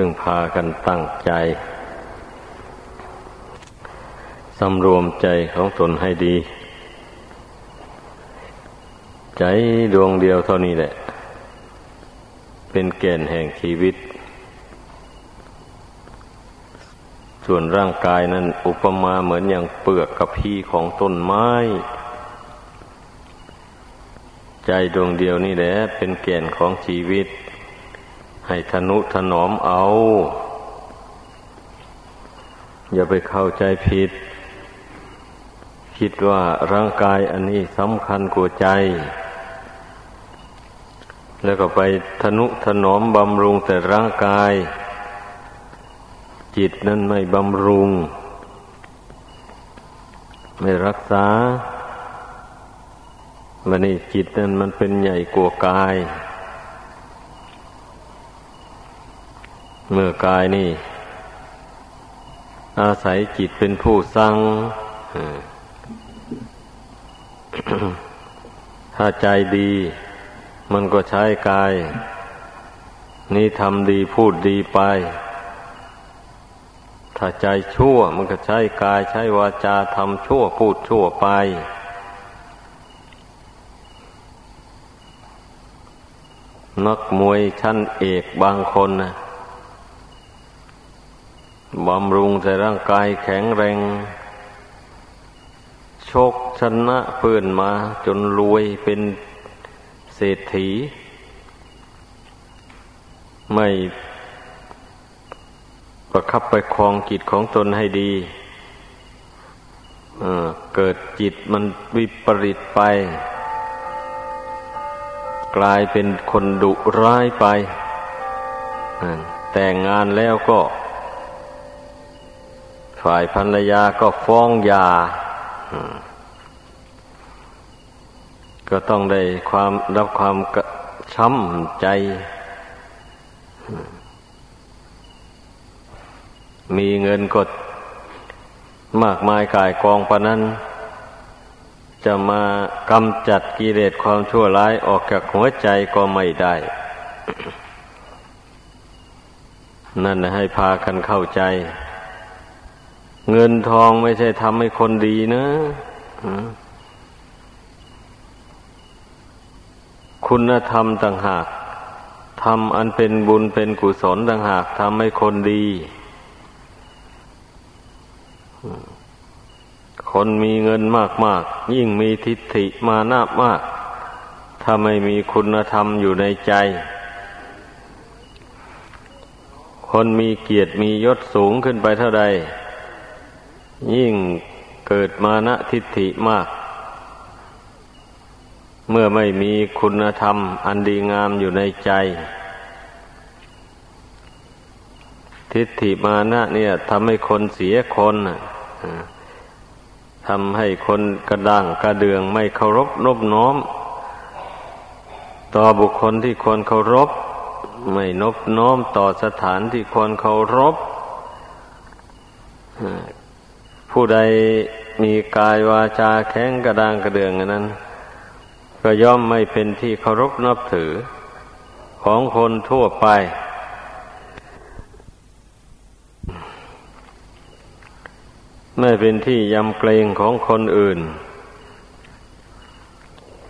พึ่งพากันตั้งใจสำรวมใจของตนให้ดี ใจดวงเดียวเท่านี้แหละ เป็นแก่นแห่งชีวิต ส่วนร่างกายนั้นอุปมาเหมือนอย่างเปลือกกระพี้ของต้นไม้ ใจดวงเดียวนี่แหละ เป็นแก่นของชีวิต ให้ทนุถนอมเอา อย่าไปเข้าใจผิด คิดว่าร่างกายอันนี้สำคัญกว่าใจ แล้วก็ไปทนุถนอมบำรุงแต่ร่างกาย จิตนั้นไม่บำรุง ไม่รักษามันนี่จิตนั้นมันเป็นใหญ่กว่ากาย เมื่อกายนี่ อาศัยจิตเป็นผู้สั่งถ้าใจดี มันก็ใช้กาย นี่ทำดีพูดดีไป ถ้าใจชั่ว มันก็ใช้กายใช้วาจาทำชั่วพูดชั่วไปนักมวยชั้นเอกบางคนนะ บำรุงแต่ร่างกายแข็งแรง โชกชนะเพื่อนมาจนรวยเป็นเศรษฐี ไม่ประคับไปคลองจิตของตนให้ดีเกิดจิตมันวิปริตไป กลายเป็นคนดุร้ายไป แต่งงานแล้วก็ ฝ่ายภรรยาก็ฟ้องยาก็ต้องได้ความรับความช้ำใจ มีเงินกดมากมายกายกองปะนั้น จะมากำจัดกิเลสความชั่วร้ายออกจากหัวใจก็ไม่ได้ นั่นให้พากันเข้าใจ เงินทองไม่ใช่ทำให้คนดีนะคุณธรรมต่างหากทำอันเป็นบุญเป็นกุศลต่างหากทำให้คนดี คนมีเงินมากมากยิ่งมีทิฏฐิมานาบมาก ถ้าไม่มีคุณธรรมอยู่ในใจ คนมีเกียรติมียศสูงขึ้นไปเท่าใด ยิ่งเกิดมานะทิฏฐิมาก เมื่อไม่มีคุณธรรม อันดีงามอยู่ในใจ ทิฏฐิมานะเนี่ยทำให้คนเสียคนทำให้คนกระด้างกระเดืองไม่เคารพนบน้อม ต่อบุคคลที่ควรเคารพ ไม่นบน้อมต่อสถานที่ควรเคารพ ผู้ใดมีกายวาจาแข็งกระด้างกระเดืองนั้น ก็ย่อมไม่เป็นที่เคารพนับถือของคนทั่วไป ไม่เป็นที่ยำเกรงของคนอื่น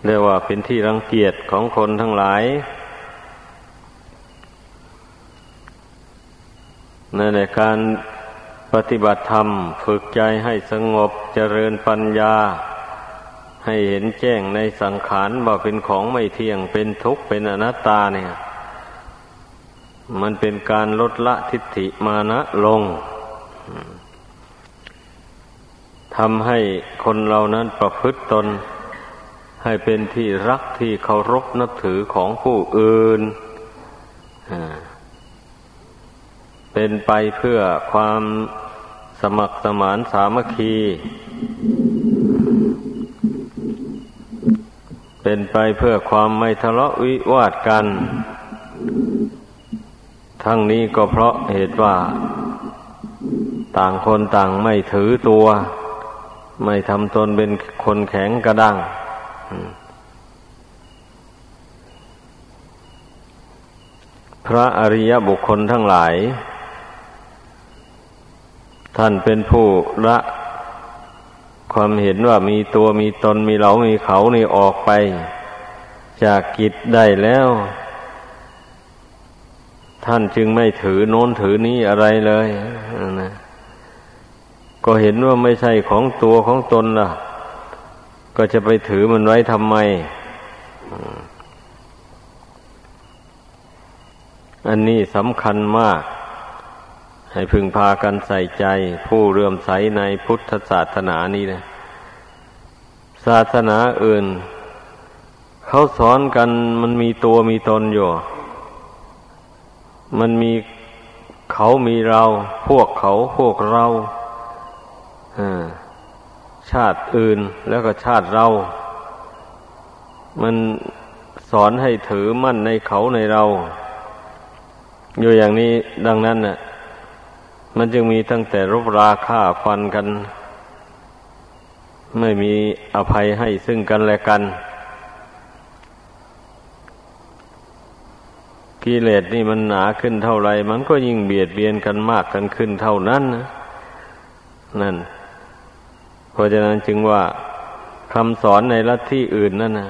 เรียกว่าเป็นที่รังเกียจของคนทั้งหลายในการ ปฏิบัติธรรมฝึกใจให้สงบเจริญปัญญา ให้เห็นแจ้งในสังขารว่าเป็นของไม่เที่ยงเป็นทุกข์เป็นอนัตตาเนี่ย มันเป็นการลดละทิฏฐิมานะลงทำให้คนเรานั้นประพฤติตน ให้เป็นที่รักที่เคารพนับถือของผู้อื่น เป็นไปเพื่อความสมัครสมานสามัคคี เป็นไปเพื่อความไม่ทะเลาะวิวาทกัน ทั้งนี้ก็เพราะเหตุว่า ต่างคนต่างไม่ถือตัว ไม่ทำตนเป็นคนแข็งกระด้างพระอริยบุคคลทั้งหลาย ท่านเป็นผู้ละความเห็นว่ามีตัวมีตนมีเรามีเขานี่ออกไป จากกิจได้แล้ว ท่านจึงไม่ถือโน้นถือนี้อะไรเลยนะก็เห็นว่าไม่ใช่ของตัวของตนล่ะ ก็จะไปถือมันไว้ทำไม อันนี้สำคัญมาก ให้พึงพากันใส่ใจ ผู้เรื่มใสในพุทธศาสนานี้นะศาสนาอื่น เขาสอนกันมันมีตัวมีตนอยู่ มันมีเขามีเรา พวกเขาพวกเราชาติอื่นแล้วก็ชาติเรา มันสอนให้ถือมั่นในเขาในเรา อยู่อย่างนี้ดังนั้นน่ะ มันจึงมีตั้งแต่รบราฆ่าฟันกัน ไม่มีอภัยให้ซึ่งกันและกัน กิเลสนี่มันหนาขึ้นเท่าไร มันก็ยิ่งเบียดเบียนกันมากกันขึ้นเท่านั้นนะนั่น เพราะฉะนั้นจึงว่าคำสอนในลัทธิอื่นนั่นนะ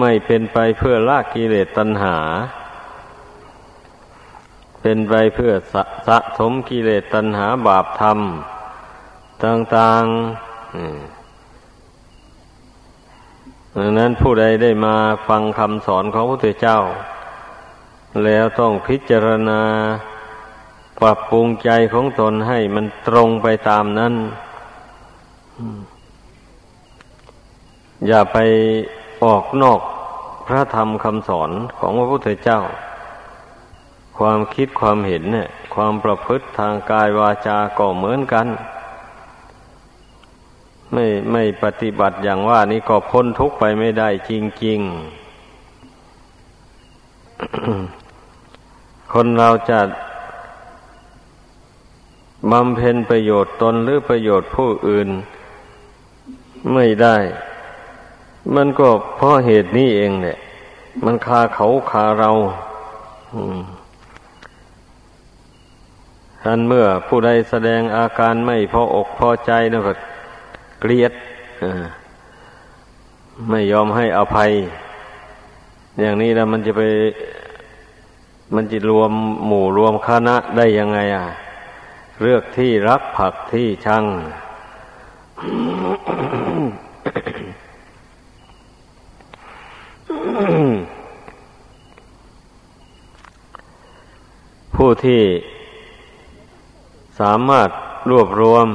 ไม่เป็นไปเพื่อลากกิเลสตัณหา เป็นไปเพื่อสะสะสมกิเลสตัณหาบาปธรรม ต่างๆดังนั้นผู้ใดได้มาฟังคำสอนของพระพุทธเจ้า แล้วต้องพิจารณาปรับปรุงใจของตนให้มันตรงไปตามนั้นอย่าไปออกนอกพระธรรมคำสอนของพระพุทธเจ้า ความคิดความเห็นเนี่ย ความประพฤติทางกายวาจาก็เหมือนกัน ไม่ไม่ปฏิบัติอย่างว่านี้ก็พ้นทุกข์ไปไม่ได้จริง ๆ คนเราจะบำเพ็ญประโยชน์ตนหรือประโยชน์ผู้อื่น ไม่ได้ มันก็เพราะเหตุนี้เองเนี่ย มันคาเขาคาเรา ท่านเมื่อผู้ใดแสดงอาการไม่พออกพอใจนะก็เกลียดไม่ยอมให้อภัย อย่างนี้แล้วมันจะไป มันจะรวมหมู่รวมคณะได้ยังไงอะเลือกที่รักผักที่ชังผู้ที่ สามารถรวบรวม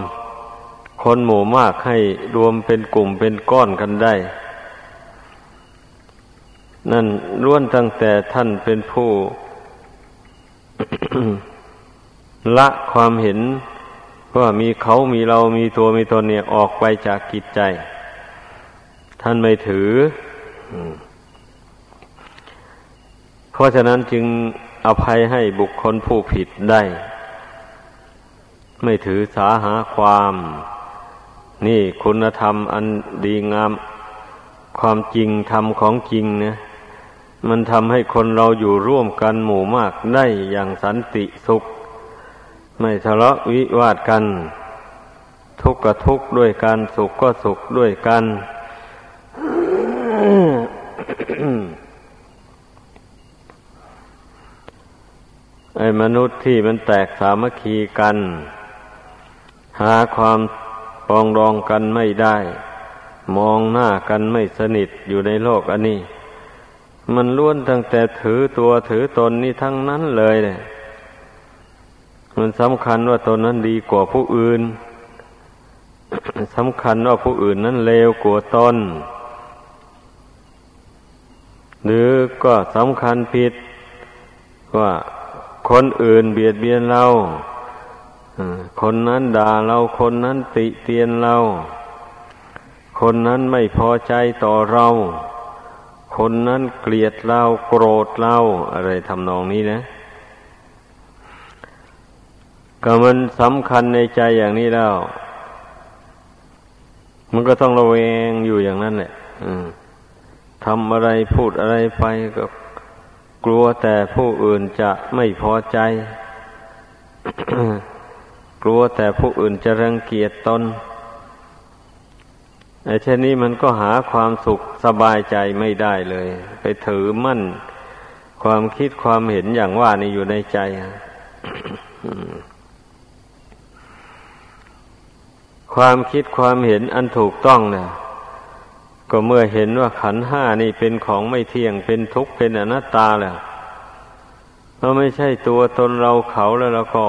คนหมู่มากให้รวมเป็นกลุ่มเป็นก้อนกันได้ นั่นล้วนตั้งแต่ท่านเป็นผู้ ละความเห็นว่ามีเขามีเรามีตัวมีตนเนี่ยออกไปจากกิจใจ ท่านไม่ถือ เพราะฉะนั้นจึงอภัยให้บุคคลผู้ผิดได้ ไม่ถือสาหาความ นี่คุณธรรมอันดีงาม ความจริงธรรมของจริงเนี่ยมันทำให้คนเราอยู่ร่วมกันหมู่มากได้อย่างสันติสุข ไม่ทะเลาะวิวาทกัน ทุกข์ก็ทุกข์ด้วยกันสุขก็สุขด้วยกันไอ้มนุษย์ที่มันแตกสามัคคีกัน หาความปองรองกันไม่ได้ มองหน้ากันไม่สนิทอยู่ในโลกอันนี้ มันล้วนตั้งแต่ถือตัวถือตนนี่ทั้งนั้นเลยเนี่ยมันสำคัญว่าตนนั้นดีกว่าผู้อื่นสำคัญว่าผู้อื่นนั้นเลวกว่าตนหรือก็สำคัญผิดว่าคนอื่นเบียดเบียนเรา คนนั้นด่าเราคนนั้นติเตียนเรา คนนั้นไม่พอใจต่อเรา คนนั้นเกลียดเราโกรธเราอะไรทำนองนี้นะก็มันสำคัญในใจอย่างนี้แล้ว มันก็ต้องระแวงอยู่อย่างนั้นแหละทำอะไรพูดอะไรไปก็กลัวแต่ผู้อื่นจะไม่พอใจ กลัวแต่ผู้อื่นจะรังเกียจตนไอ้เช่นนี้มันก็หาความสุขสบายใจไม่ได้เลย ไปถือมั่น ความคิดความเห็นอย่างว่านี่อยู่ในใจความคิดความเห็นอันถูกต้องเนะ่ยก็เมื่อเห็นว่าขันห้านี่เป็นของไม่เที่ยงเป็นทุกข์เป็นอนัตตาแหล้วเราไม่ใช่ตัวตนเราเขาแล้วเราก็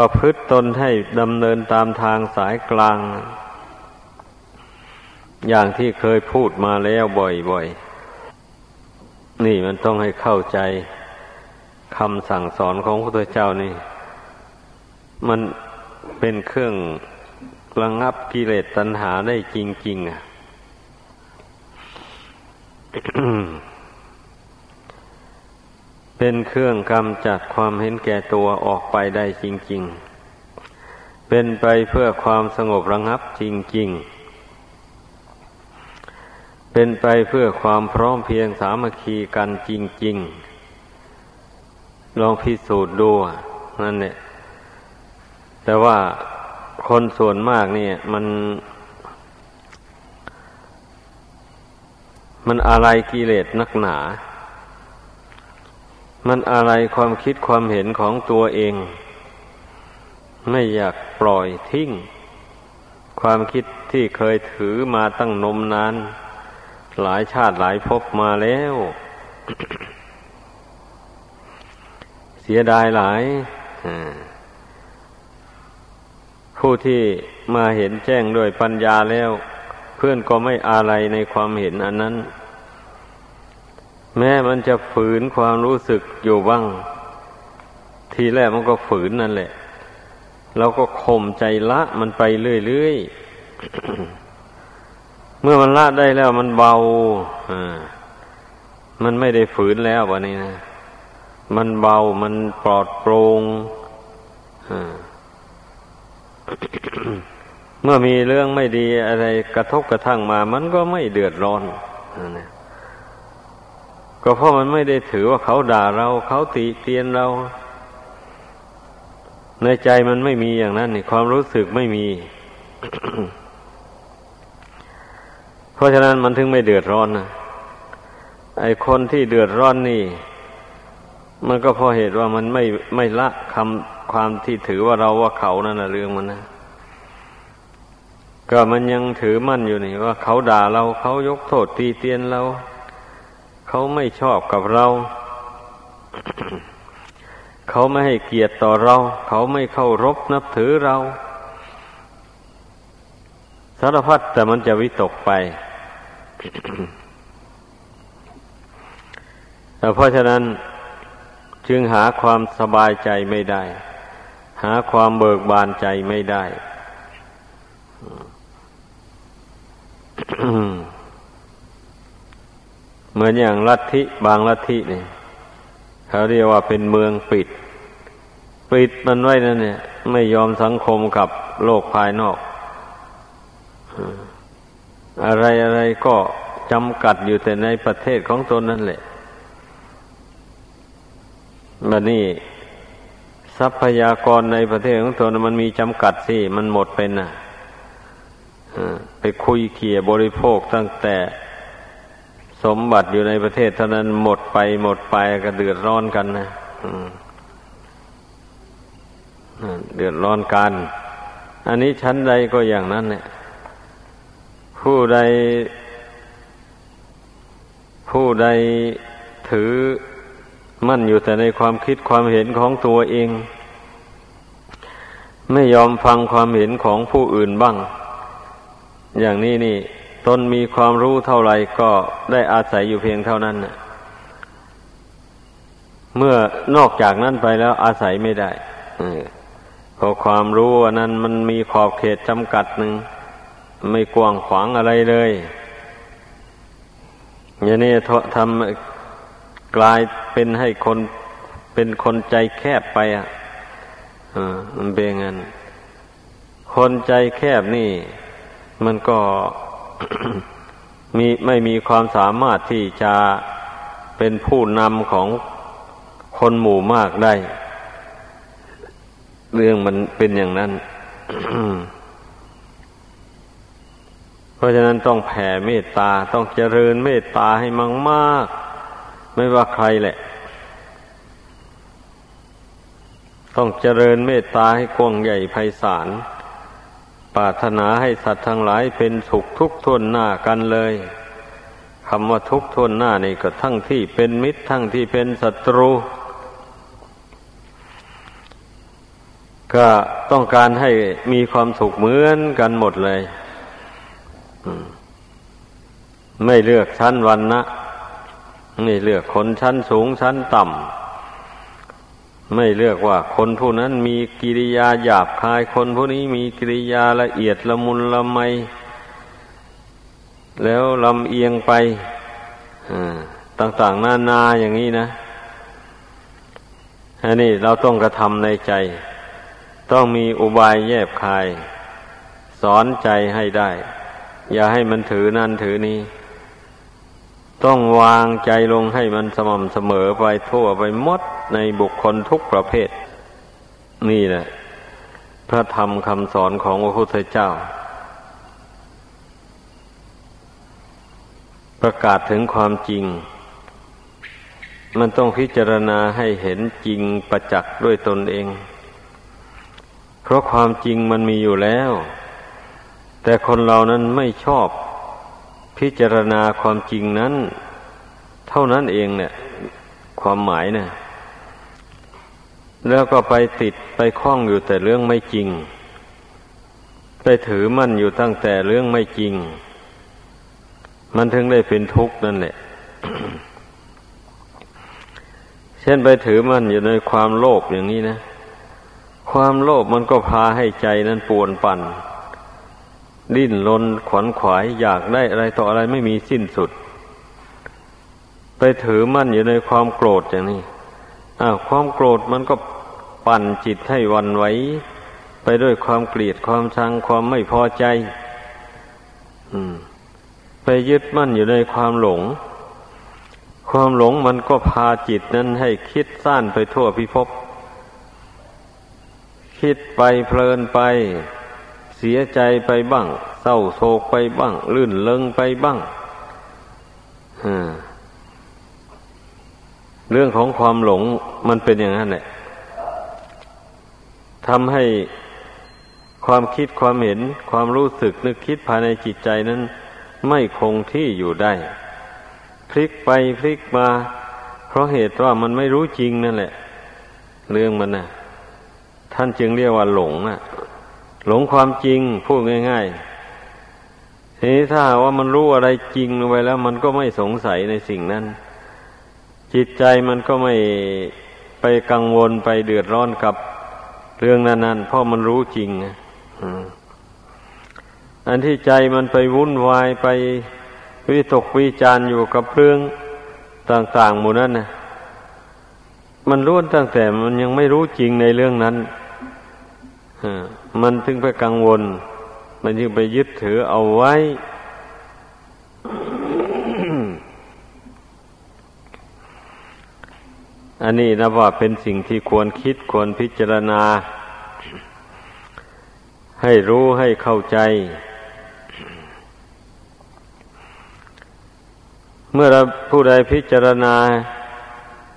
ประพฤติตนให้ดำเนินตามทางสายกลาง อย่างที่เคยพูดมาแล้วบ่อยๆ นี่มันต้องให้เข้าใจคำสั่งสอนของพระพุทธเจ้านี่ มันเป็นเครื่องระงับกิเลสตัณหาได้จริง ๆ อะ เป็นเครื่องกำจัดความเห็นแก่ตัวออกไปได้จริง ๆ เป็นไปเพื่อความสงบระงับจริง ๆ เป็นไปเพื่อความพร้อมเพียงสามัคคีกันจริง ๆ ลองพิสูจน์ดูนั่นเนี่ยแต่ว่าคนส่วนมากเนี่ยมัน มันอะไรกิเลสนักหนา มันอะไรความคิดความเห็นของตัวเอง ไม่อยากปล่อยทิ้ง ความคิดที่เคยถือมาตั้งนมนาน หลายชาติหลายภพมาแล้ว เสียดายหลายผู้ที่มาเห็นแจ้งด้วยปัญญาแล้ว เพื่อนก็ไม่อะไรในความเห็นอันนั้น แม้มันจะฝืนความรู้สึกอยู่บ้าง ทีแรกมันก็ฝืนนั่นแหละเราก็ข่มใจละมันไปเรื่อยๆ เมื่อมันละได้แล้วมันเบาอ่ามันไม่ได้ฝืนแล้ววะนี้นะ มันเบา มันปลอดโปร่งเมื่อมีเรื่องไม่ดีอะไรกระทบกระทั่งมา มันก็ไม่เดือดร้อนนะ ก็เพราะมันไม่ได้ถือว่าเขาด่าเรา เขาติเตียนเรา ในใจมันไม่มีอย่างนั้นนี่ความรู้สึกไม่มี เพราะฉะนั้นมันถึงไม่เดือดร้อนนะไอคนที่เดือดร้อนนี่ มันก็เพราะเหตุว่ามันไม่ไม่ละคำความที่ถือว่าเราว่าเขานั่นนะเรื่องมันนะก็มันยังถือมั่นอยู่นี่ว่าเขาด่าเราเขายกโทษตีเตียนเรา เขาไม่ชอบกับเรา เขาไม่ให้เกียรติต่อเรา เขาไม่เคารพนับถือเรา สารพัดแต่มันจะวิตกไปแต่เพราะฉะนั้นจึงหาความสบายใจไม่ได้ หาความเบิกบานใจไม่ได้ เหมือนอย่างลัทธิบางลัทธิเนี่ยเขาเรียกว่าเป็นเมืองปิด ปิดมันไว้นั่นเนี่ย ไม่ยอมสังคมกับโลกภายนอก อะไรอะไรก็จำกัดอยู่แต่ในประเทศของตนนั่นแหละบัดนี้ทรัพยากรในประเทศของตนมันมีจำกัดสิมันหมดเป็นน่ะไปคุยเขี่ยบริโภคตั้งแต่ สมบัติอยู่ในประเทศเท่านั้นหมดไปหมดไปก็เดือดร้อนกันนะเดือดร้อนกัน อันนี้ชั้นใดก็อย่างนั้นเนี่ย ผู้ใด ผู้ใดถือมั่นอยู่แต่ในความคิดความเห็นของตัวเอง ไม่ยอมฟังความเห็นของผู้อื่นบ้าง อย่างนี้นี่ ตนมีความรู้เท่าไหร่ก็ได้อาศัยอยู่เพียงเท่านั้นเมื่อนอกจากนั้นไปแล้วอาศัยไม่ได้เพราะความรู้นั้นมันมีขอบเขตจำกัดหนึ่ง ไม่กว้างขวางอะไรเลยอย่างนี้ทำกลายเป็นให้คนเป็นคนใจแคบไปอะมันเป็นงั้นคนใจแคบนี่ มันก็ มีไม่มีความสามารถที่จะเป็นผู้นำของคนหมู่มากได้ เรื่องมันเป็นอย่างนั้น เพราะฉะนั้นต้องแผ่เมตตาต้องเจริญเมตตาให้มั่งมาก ไม่ว่าใครแหละ ต้องเจริญเมตตาให้กว้างใหญ่ไพศาล ปรารถนาให้สัตว์ทั้งหลายเป็นสุขทุกข์ทวนหน้ากันเลยคำว่าทุกข์ทวนหน้านี่ก็ทั้งที่เป็นมิตรทั้งที่เป็นศัตรู ก็ต้องการให้มีความสุขเหมือนกันหมดเลยไม่เลือกชั้นวันนะไม่เลือกคนชั้นสูงชั้นต่ำ ไม่เลือกว่าคนผู้นั้นมีกิริยาหยาบคาย คนผู้นี้มีกิริยาละเอียดละมุนละไม แล้วลำเอียงไปต่างๆนานาอย่างนี้นะอันนี้เราต้องกระทำในใจ ต้องมีอุบายแยบคาย สอนใจให้ได้ อย่าให้มันถือนั่นถือนี้ ต้องวางใจลงให้มันสม่ำเสมอไปทั่วไปหมด ในบุคคลทุกประเภท นี่แหละ พระธรรมคำสอนของพระพุทธเจ้า ประกาศถึงความจริง มันต้องพิจารณาให้เห็นจริงประจักษ์ด้วยตนเอง เพราะความจริงมันมีอยู่แล้ว แต่คนเรานั้นไม่ชอบพิจารณาความจริงนั้น เท่านั้นเองเนี่ย ความหมายเนี่ย แล้วก็ไปติดไปคล้องอยู่แต่เรื่องไม่จริง ไปถือมั่นอยู่ตั้งแต่เรื่องไม่จริง มันถึงได้เป็นทุกข์นั่นแหละ เช่นไปถือมั่นอยู่ในความโลภอย่างนี้นะ ความโลภมันก็พาให้ใจนั้นปวนปั่น ดิ้นรนขวนขวายอยากได้อะไรต่ออะไรไม่มีสิ้นสุด ไปถือมั่นอยู่ในความโกรธอย่างนี้ ความโกรธมันก็ปั่นจิตให้วันไหวไปด้วยความเกลียดความชังความไม่พอใจอไปยึดมั่นอยู่ในความหลง ความหลงมันก็พาจิตนั้นให้คิดสั้นไปทั่วพิภพคิดไปเพลินไปเสียใจไปบ้าง เศร้าโศกไปบ้าง ลื่นเลงไปบ้าง เรื่องของความหลงมันเป็นอย่างนั้นแหละทำให้ความคิดความเห็นความรู้สึกนึกคิดภายในจิตใจนั้น ไม่คงที่อยู่ได้ พลิกไปพลิกมา เพราะเหตุว่ามันไม่รู้จริงนั่นแหละ เรื่องมันนะ่ะ ท่านจึงเรียกว่าหลงอะ หลงความจริงพูดง่ายๆทีนี้ถ้าว่ามันรู้อะไรจริงไปแล้ว มันก็ไม่สงสัยในสิ่งนั้น จิตใจมันก็ไม่ไปกังวลไปเดือดร้อนกับเรื่องนั้นๆเพราะมันรู้จริงอันที่ใจมันไปวุ่นวายไปวิตกวิจารอยู่กับเรื่องต่างๆหมู่นั้นนะมันรู้ตั้งแต่มันยังไม่รู้จริงในเรื่องนั้นมันถึงไปกังวล มันจึงไปยึดถือเอาไว้ อันนี้นะว่าเป็นสิ่งที่ควรคิดควรพิจารณา ให้รู้ให้เข้าใจ เมื่อเราผู้ใดพิจารณา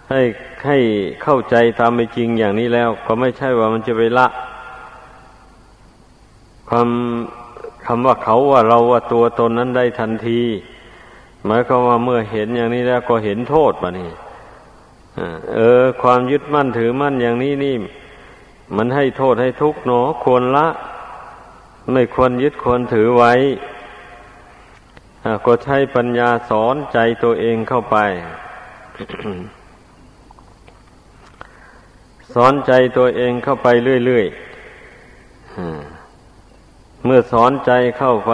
ให้ให้เข้าใจตามไปจริงอย่างนี้แล้ว ก็ไม่ใช่ว่ามันจะไปละคำคำว่าเขาว่าเราว่าตัวตนนั้นได้ทันที หมายความว่าเมื่อเห็นอย่างนี้แล้วก็เห็นโทษปะนี่ เออ ความยึดมั่นถือมั่นอย่างนี้นี่ มันให้โทษให้ทุกข์หนอควรละ ไม่ควรยึดควรถือไว้ก็ใช้ปัญญาสอนใจตัวเองเข้าไป สอนใจตัวเองเข้าไปเรื่อยๆเมื่อสอนใจเข้าไป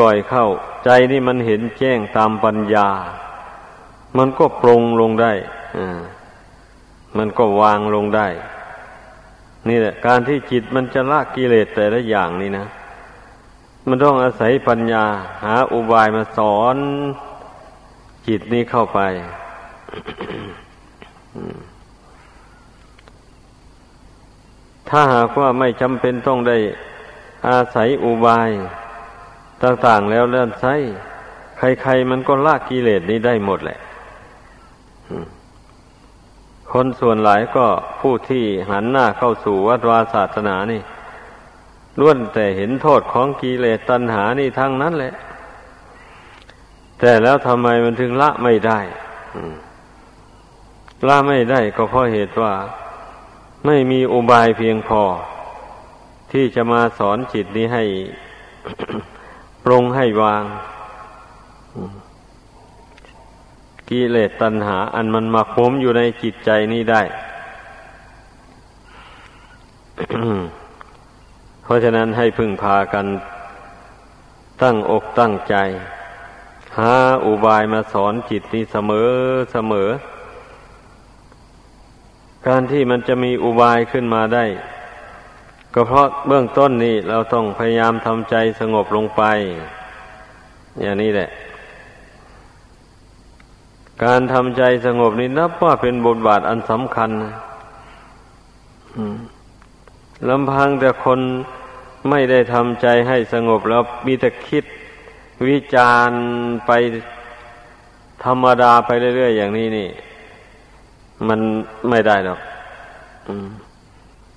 บ่อยๆเข้า ใจนี่มันเห็นแจ้งตามปัญญา มันก็ปรงลงได้มันก็วางลงได้ นี่แหละ การที่จิตมันจะละกิเลสแต่ละอย่างนี่นะ มันต้องอาศัยปัญญา หาอุบายมาสอนจิตนี้เข้าไปถ้าหากว่าไม่จำเป็นต้องได้อาศัยอุบาย ต่างๆแล้วเลื่อนไส้ใครๆมันก็ลากกิเลสนี้ได้หมดแหละ คนส่วนหลายก็ผู้ที่หันหน้าเข้าสู่วัดวาศาสนานี่ล้วนแต่เห็นโทษของกิเลสตัณหานี่ทั้งนั้นแหละ แต่แล้วทำไมมันถึงละไม่ได้ละไม่ได้ก็เพราะเหตุว่า ไม่มีอุบายเพียงพอ ที่จะมาสอนจิตนี้ให้ ปรงให้วาง กิเลสตัณหา อันมันมาคมอยู่ในจิตใจนี้ได้ เพราะฉะนั้นให้พึ่งพากันตั้งอกตั้งใจ หาอุบายมาสอนจิตนี้เสมอเสมอ การที่มันจะมีอุบายขึ้นมาได้ ก็เพราะเบื้องต้นนี้เราต้องพยายามทำใจสงบลงไป อย่างนี้แหละ การทำใจสงบนี้นับว่าเป็นบทบาทอันสำคัญลำพังแต่คนไม่ได้ทำใจให้สงบแล้วมีแต่คิดวิจารไปธรรมดาไปเรื่อยๆอย่างนี้นี่ มันไม่ได้หรอก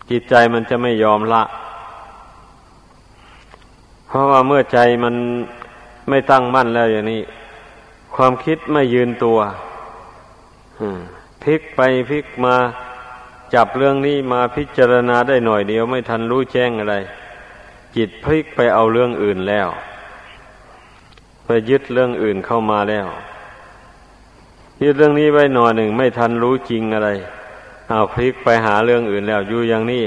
จิตใจมันจะไม่ยอมละ เพราะว่าเมื่อใจมันไม่ตั้งมั่นแล้วอย่างนี้ ความคิดไม่ยืนตัวพลิกไปพลิกมาจับเรื่องนี้มาพิจารณาได้หน่อยเดียวไม่ทันรู้แจ้งอะไร จิตพลิกไปเอาเรื่องอื่นแล้วไปยึดเรื่องอื่นเข้ามาแล้วยึดเรื่องนี้ไว้หน่อยหนึ่งไม่ทันรู้จริงอะไร เอาพลิกไปหาเรื่องอื่นแล้วอยู่อย่างนี้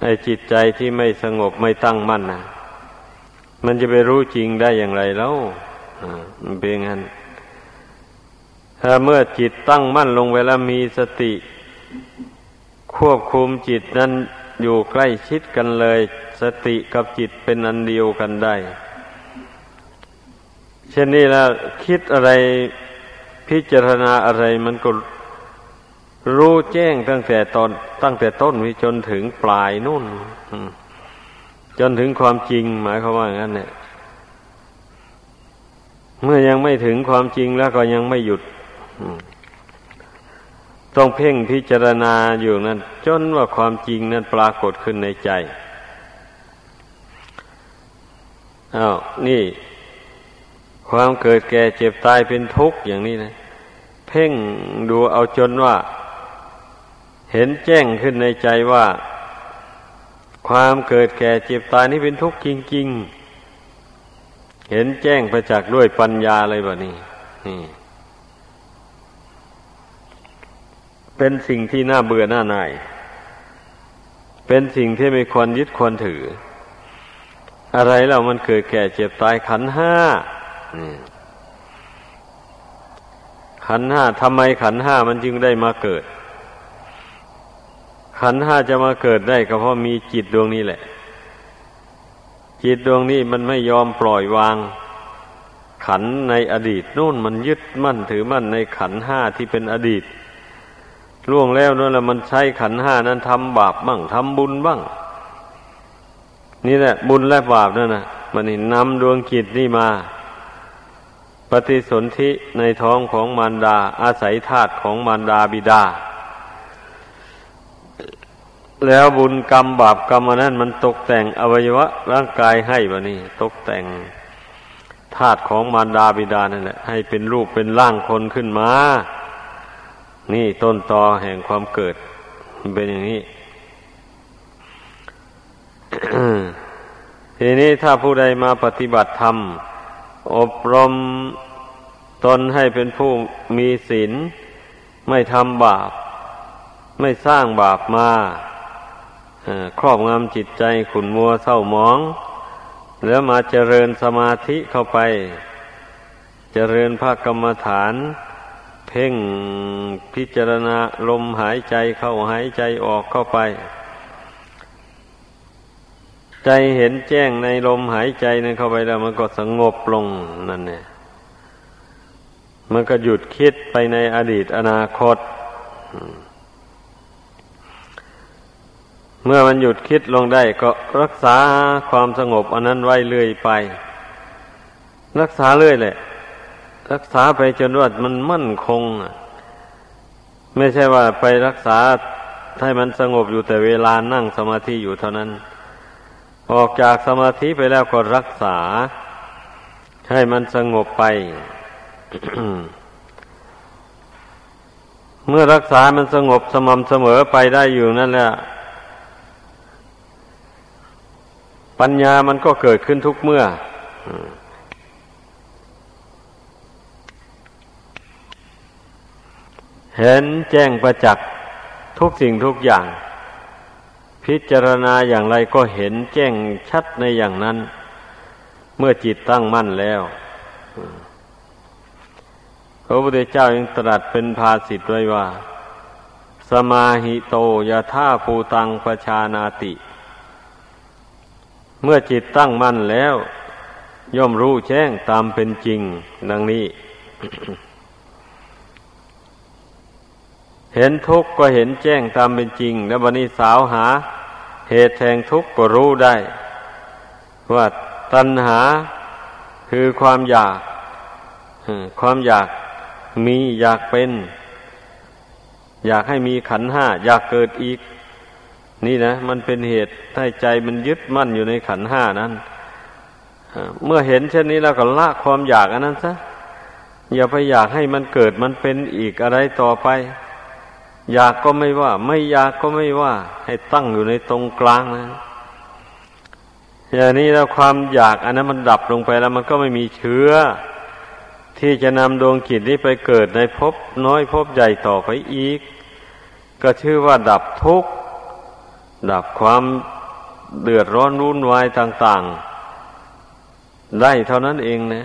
ในจิตใจที่ไม่สงบไม่ตั้งมั่นนะมันจะไปรู้จริงได้อย่างไรแล้ว เป็นงั้น ถ้าเมื่อจิตตั้งมั่นลงเวลามีสติ ควบคุมจิตนั้นอยู่ใกล้ชิดกันเลย สติกับจิตเป็นอันเดียวกันได้ เช่นนี้แล้วคิดอะไรพิจารณาอะไรมันก็รู้แจ้งตั้งแต่ตอนตั้งแต่ต้นวิจนถึงปลายนู่น จนถึงความจริงหมายความว่างั้นเนี่ย เมื่อยังไม่ถึงความจริงแล้วก็ยังไม่หยุด ต้องเพ่งพิจารณาอยู่นั้น จนว่าความจริงนั้นปรากฏขึ้นในใจอา้าวนี่ ความเกิดแก่เจ็บตายเป็นทุกข์อย่างนี้นะ เพ่งดูเอาจนว่า เห็นแจ้งขึ้นในใจว่า ความเกิดแก่เจ็บตายนี่เป็นทุกข์จริง ๆ เห็นแจ้งประจักษ์ด้วยปัญญาเลยแบบนี้นี่เป็นสิ่งที่น่าเบื่อหน้าหน่าย เป็นสิ่งที่ไม่ควรยึดควรถือ อะไรแล้วมันเกิดแก่เจ็บตายขันห้าขันห้าทำไมขันห้ามันจึงได้มาเกิด ขันห้าจะมาเกิดได้ก็เพราะมีจิตดวงนี้แหละ จิตดวงนี้มันไม่ยอมปล่อยวาง ขันในอดีตนู่นมันยึดมั่นถือมั่นในขันห้าที่เป็นอดีตล่วงแล้วนั่นแหละมันใช้ขันห้านั้นทำบาปบ้างทำบุญบ้าง นี่แหละบุญและบาปนั่นนะมันนี่นำดวงจิตนี่มา ปฏิสนธิในท้องของมารดาอาศัยธาตุของมารดาบิดา แล้วบุญกรรมบาปกรรมอันนั้นมันตกแต่งอวัยวะ ร่างกายให้บะนี่ตกแต่งธาตุของมารดาบิดานั่นแหละ ให้เป็นรูปเป็นร่างคนขึ้นมา นี่ต้นตอแห่งความเกิด เป็นอย่างนี้ ทีนี้ถ้าผู้ใดมาปฏิบัติธรรม อบรมตนให้เป็นผู้มีศีลไม่ทำบาป ไม่สร้างบาปมา ครอบงำจิตใจขุนมัวเศร้าหมอง แล้วมาเจริญสมาธิเข้าไป เจริญภาคกรรมฐาน เพ่งพิจารณาลมหายใจเข้าหายใจออกเข้าไป ใจเห็นแจ้งในลมหายใจนั้นเข้าไปแล้วมันก็สงบลงนั่นเนี่ยมันก็หยุดคิดไปในอดีตอนาคต เมื่อมันหยุดคิดลงได้ก็รักษาความสงบอันนั้นไว้เรื่อยไป รักษาเรื่อยแหละ รักษาไปจนว่ามันมั่นคงไม่ใช่ว่าไปรักษาให้มันสงบอยู่แต่เวลานั่งสมาธิอยู่เท่านั้น ออกจากสมาธิไปแล้วก็รักษา ให้มันสงบไป เมื่อรักษามันสงบสม่ำเสมอไปได้อยู่นั่นแหละ ปัญญามันก็เกิดขึ้นทุกเมื่อเห็นแจ้งประจักษ์ทุกสิ่งทุกอย่าง พิจารณาอย่างไรก็เห็นแจ้งชัดในอย่างนั้น เมื่อจิตตั้งมั่นแล้วพระพุทธเจ้ายังตรัสเป็นภาสิทธไว้ว่า สมาหิโตยะท่าภูตังประชานาติ เมื่อจิตตั้งมั่นแล้ว ย่อมรู้แจ้งตามเป็นจริง ดังนี้ เห็นทุกข์ก็เห็นแจ้งตามเป็นจริง แล้วบันนี้สาวหา เหตุแห่งทุกข์ก็รู้ได้ ว่าตัณหาคือความอยากความอยากมีอยากเป็น อยากให้มีขันห้า อยากเกิดอีก นี่นะมันเป็นเหตุให้ใจมันยึดมั่นอยู่ในขันห้านั้นเมื่อเห็นเช่นนี้แล้วก็ละความอยากอันนั้นซะอย่าไปอยากให้มันเกิดมันเป็นอีกอะไรต่อไป อยากก็ไม่ว่า ไม่อยากก็ไม่ว่า ให้ตั้งอยู่ในตรงกลางนะอย่างนี้แล้วความอยากอันนั้นมันดับลงไปแล้วมันก็ไม่มีเชื้อ ที่จะนำดวงจิตนี้ไปเกิดในภพน้อยภพใหญ่ต่อไปอีก ก็ชื่อว่าดับทุกข์ ดับความเดือดร้อนรุ่นวายต่าง ๆ ได้เท่านั้นเองนะ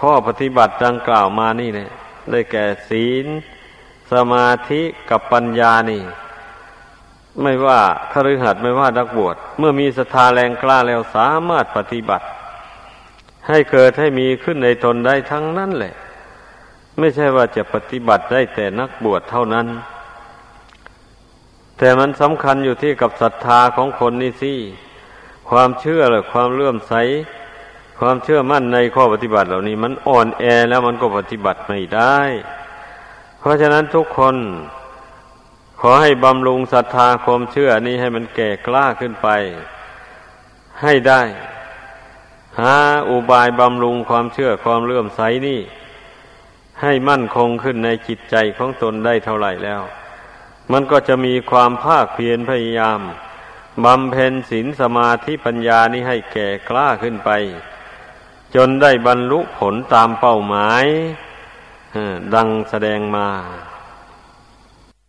ข้อปฏิบัติดังกล่าวมานี่เนี่ยได้แก่ศีล สมาธิกับปัญญานี่ ไม่ว่าคฤหัสถ์ไม่ว่านักบวชเมื่อมีศรัทธาแรงกล้าแล้วสามารถปฏิบัติ ให้เกิดให้มีขึ้นในตนได้ทั้งนั้นแหละ ไม่ใช่ว่าจะปฏิบัติได้แต่นักบวชเท่านั้น แต่มันสำคัญอยู่ที่กับศรัทธาของคนนี่สิความเชื่อหรือความเลื่อมใส ความเชื่อมั่นในข้อปฏิบัติเหล่านี้ มันอ่อนแอแล้วมันก็ปฏิบัติไม่ได้ เพราะฉะนั้นทุกคน ขอให้บำรุงศรัทธาความเชื่อนี้ให้มันแก่กล้าขึ้นไป ให้ได้หาอุบายบำรุงความเชื่อความเลื่อมใสนี่ ให้มั่นคงขึ้นในจิตใจของตนได้เท่าไหร่แล้ว มันก็จะมีความภาคเพียรพยายามบำเพ็ญศีลสมาธิปัญญานี้ให้แก่กล้าขึ้นไป จนได้บรรลุผลตามเป้าหมายดังแสดงมา